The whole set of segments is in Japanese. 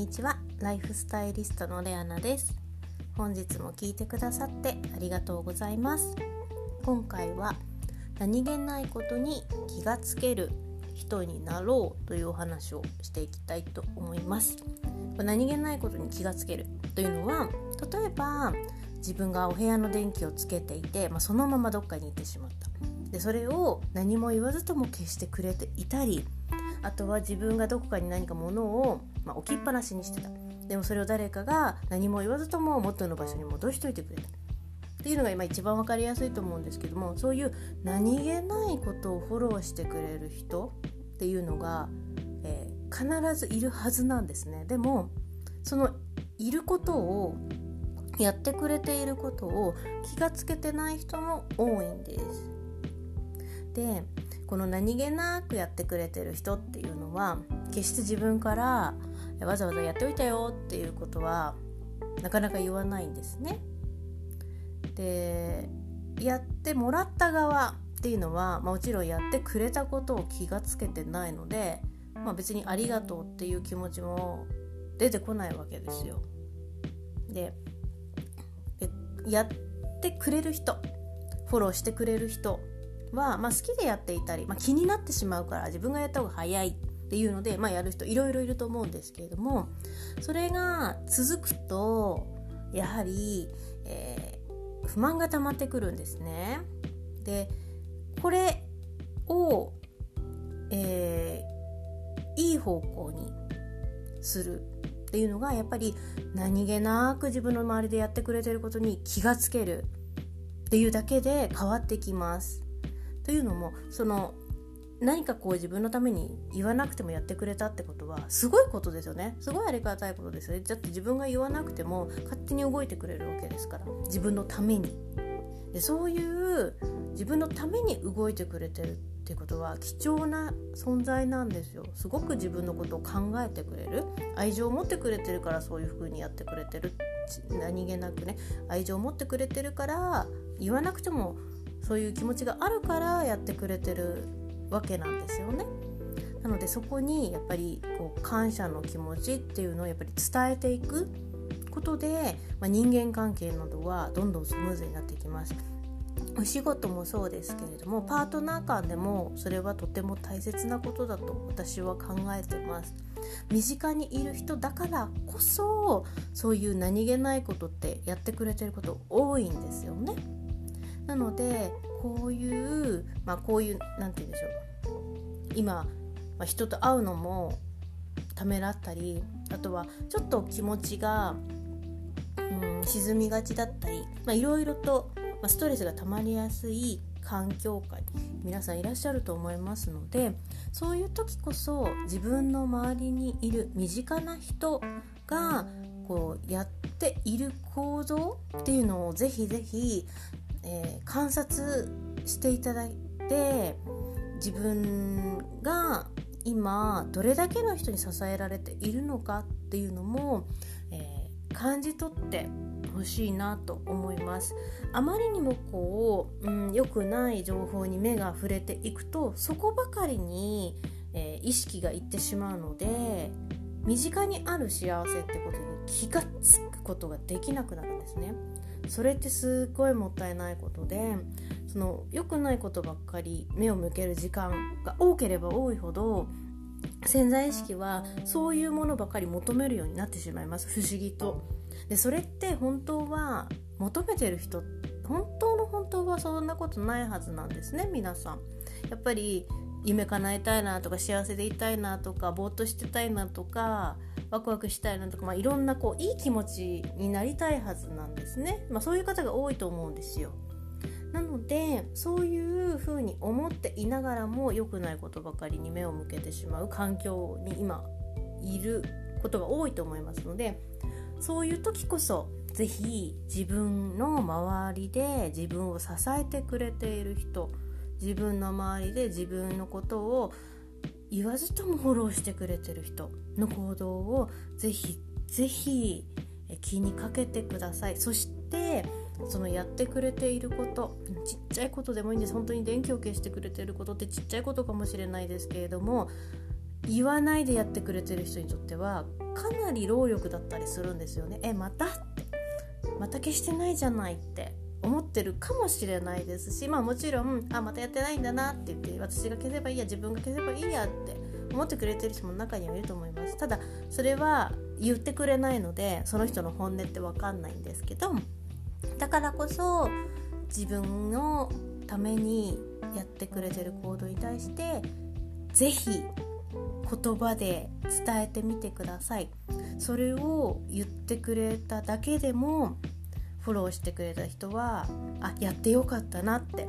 にちは。ライフスタイリストのレアナです。本日も聞いてくださってありがとうございます。今回は何気ないことに気がつける人になろうというお話をしていきたいと思います。何気ないことに気がつけるというのは例えば自分がお部屋の電気をつけていて、まあ、そのままどっかに行ってしまった。でそれを何も言わずとも消してくれていたりあとは自分がどこかに何か物を、まあ、置きっぱなしにしてた。でもそれを誰かが何も言わずとも元の場所に戻しといてくれた。っていうのが今一番分かりやすいと思うんですけどもそういう何気ないことをフォローしてくれる人っていうのが、えー、必ずいるはずなんですね。でもそのいることをやってくれていることを気がつけてない人も多いんです。でこの何気なくやってくれてる人っていうのは決して自分からわざわざやっておいたよっていうことはなかなか言わないんですね。でやってもらった側っていうのは、まあ、もちろんやってくれたことを気がつけてないので、まあ、別にありがとうっていう気持ちも出てこないわけですよ。でやってくれる人フォローしてくれる人は、まあ、好きでやっていたり、まあ、気になってしまうから自分がやった方が早いっていうので、まあ、やる人いろいろいると思うんですけれどもそれが続くとやはり、えー、不満が溜まってくるんですね。でこれを、えー、いい方向にするっていうのがやっぱり何気なく自分の周りでやってくれてることに気がつけるっていうだけで変わってきます。というのもその何かこう自分のために言わなくてもやってくれたってことはすごいことですよね。すごいありがたいことですよね。だって自分が言わなくても勝手に動いてくれるわけですから。自分のために。でそういう自分のために動いてくれてるってことは貴重な存在なんですよ。すごく自分のことを考えてくれる。愛情を持ってくれてるからそういう風にやってくれてる。何気なくね。愛情を持ってくれてるから言わなくてもそういう気持ちがあるからやってくれてる。わけなんですよね。なのでそこにやっぱりこう感謝の気持ちっていうのをやっぱり伝えていくことで、まあ、人間関係などはどんどんスムーズになっていきます。お仕事もそうですけれどもパートナー間でもそれはとても大切なことだと私は考えてます身近にいる人だからこそそういう何気ないことってやってくれてること多いんですよねなのでこういうまあこういう何て言うんでしょう。今、まあ、人と会うのもためらったりあとはちょっと気持ちが、うん、沈みがちだったりいろいろと、まあ、ストレスが溜まりやすい環境下に皆さんいらっしゃると思いますのでそういう時こそ自分の周りにいる身近な人がこうやっている行動っていうのをぜひぜひえー、観察していただいて自分が今どれだけの人に支えられているのかっていうのも、えー、感じ取ってほしいなと思います。あまりにもこう、うん、良くない情報に目が触れていくとそこばかりに、えー、意識がいってしまうので身近にある幸せってことに気がつくことができなくなるんですね。それってすっごいもったいないことでその良くないことばっかり目を向ける時間が多ければ多いほど潜在意識はそういうものばかり求めるようになってしまいます。不思議と。でそれって本当は求めてる人本当の本当はそんなことないはずなんですね皆さん。やっぱり夢叶えたいなとか幸せでいたいなとかぼーっとしてたいなとかワクワクしたいなとか、まあ、いろんなこういい気持ちになりたいはずなんですね、まあ、そういう方が多いと思うんですよ。なのでそういうふうに思っていながらも良くないことばかりに目を向けてしまう環境に今いることが多いと思いますのでそういう時こそ是非自分の周りで自分を支えてくれている人自分の周りで自分のことを言わずともフォローしてくれてる人の行動をぜひぜひ気にかけてください。そしてそのやってくれていることちっちゃいことでもいいんです。本当に電気を消してくれてることってちっちゃいことかもしれないですけれども言わないでやってくれてる人にとってはかなり労力だったりするんですよね。えまたって。また消してないじゃないって。思ってるかもしれないですしまあもちろんあまたやってないんだなって言って私が消せばいいや自分が消せばいいやって思ってくれてる人も中にはいると思います。ただそれは言ってくれないのでその人の本音って分かんないんですけどだからこそ自分のためにやってくれてる行動に対して是非言葉で伝えてみてください。それを言ってくれただけでもフォローしてくれた人はあやってよかったなって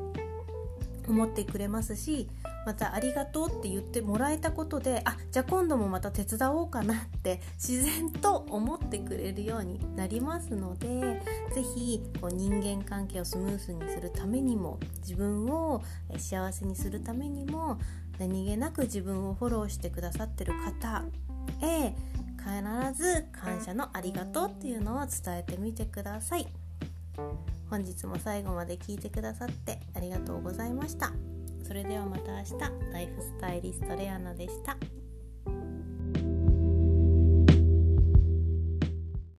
思ってくれますしまた「ありがとう」って言ってもらえたことであじゃあ今度もまた手伝おうかなって自然と思ってくれるようになりますので是非人間関係をスムーズにするためにも自分を幸せにするためにも何気なく自分をフォローしてくださってる方へ必ず感謝のありがとうっていうのを伝えてみてください。本日も最後まで聞いてくださってありがとうございました。それではまた明日ライフスタイリストレアナでした。